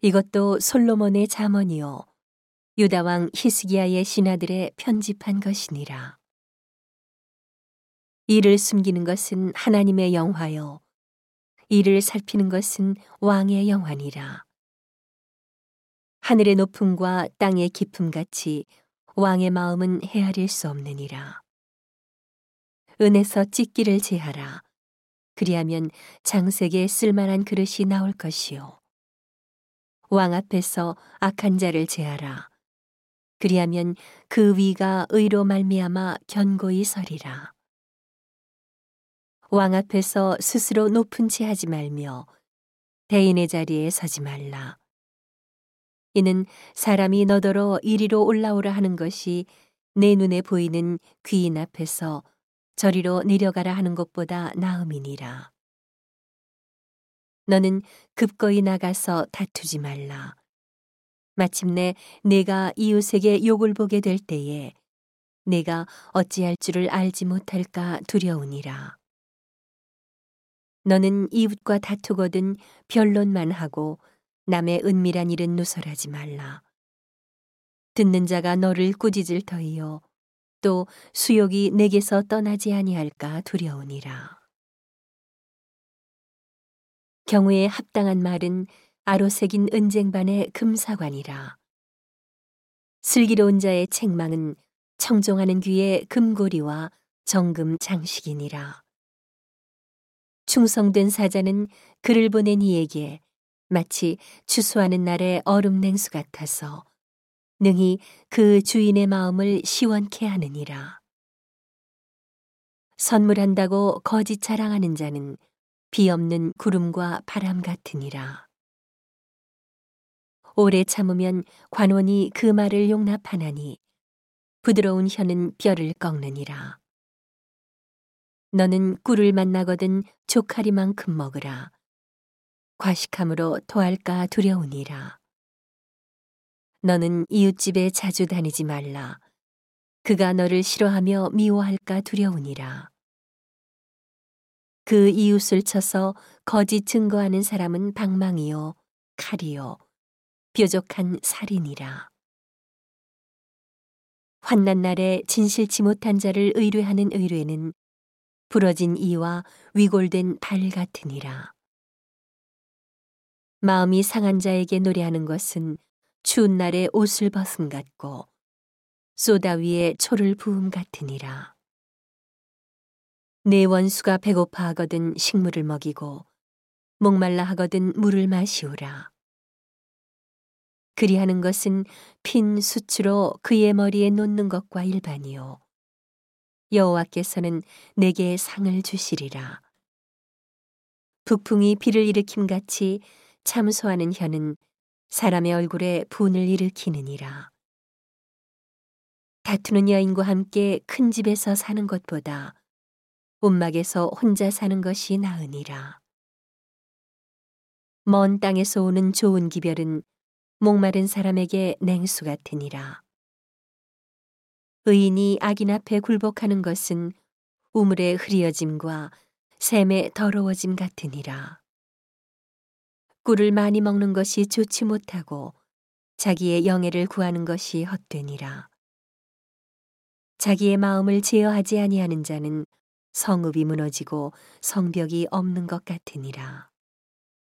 이것도 솔로몬의 잠언이요 유다 왕 히스기야의 신하들의 편집한 것이니라. 이를 숨기는 것은 하나님의 영화요 이를 살피는 것은 왕의 영화니라. 하늘의 높음과 땅의 깊음 같이 왕의 마음은 헤아릴 수 없느니라. 은에서 찢기를 제하라. 그리하면 장색에 쓸만한 그릇이 나올 것이요. 왕 앞에서 악한 자를 제하라. 그리하면 그 위가 의로 말미암아 견고히 서리라. 왕 앞에서 스스로 높은 채 하지 말며 대인의 자리에 서지 말라. 이는 사람이 너더러 이리로 올라오라 하는 것이 내 눈에 보이는 귀인 앞에서 저리로 내려가라 하는 것보다 나음이니라. 너는 급거이 나가서 다투지 말라. 마침내 내가 이웃에게 욕을 보게 될 때에 내가 어찌할 줄을 알지 못할까 두려우니라. 너는 이웃과 다투거든 변론만 하고 남의 은밀한 일은 누설하지 말라. 듣는 자가 너를 꾸짖을 터이요 또 수욕이 내게서 떠나지 아니할까 두려우니라. 경우에 합당한 말은 아로새긴 은쟁반의 금사관이라. 슬기로운 자의 책망은 청종하는 귀의 금고리와 정금 장식이니라. 충성된 사자는 그를 보낸 이에게 마치 추수하는 날의 얼음 냉수 같아서 능히 그 주인의 마음을 시원케 하느니라. 선물한다고 거짓 자랑하는 자는 비 없는 구름과 바람 같으니라. 오래 참으면 관원이 그 말을 용납하나니 부드러운 혀는 뼈를 꺾느니라. 너는 꿀을 만나거든 조카리만큼 먹으라. 과식함으로 토할까 두려우니라. 너는 이웃집에 자주 다니지 말라. 그가 너를 싫어하며 미워할까 두려우니라. 그 이웃을 쳐서 거짓 증거하는 사람은 방망이요, 칼이요, 뾰족한 살인이라. 환난 날에 진실치 못한 자를 의뢰하는 의뢰는 부러진 이와 위골된 발 같으니라. 마음이 상한 자에게 노래하는 것은 추운 날에 옷을 벗음 같고 소다 위에 초를 부음 같으니라. 내 원수가 배고파 하거든 식물을 먹이고 목말라 하거든 물을 마시오라. 그리하는 것은 핀 수치로 그의 머리에 놓는 것과 일반이요. 여호와께서는 내게 상을 주시리라. 북풍이 비를 일으킴 같이 참소하는 혀는 사람의 얼굴에 분을 일으키느니라. 다투는 여인과 함께 큰 집에서 사는 것보다 움막에서 혼자 사는 것이 나으니라. 먼 땅에서 오는 좋은 기별은 목마른 사람에게 냉수 같으니라. 의인이 악인 앞에 굴복하는 것은 우물의 흐리어짐과 샘의 더러워짐 같으니라. 꿀을 많이 먹는 것이 좋지 못하고 자기의 영예를 구하는 것이 헛되니라. 자기의 마음을 제어하지 아니하는 자는 성읍이 무너지고 성벽이 없는 것 같으니라.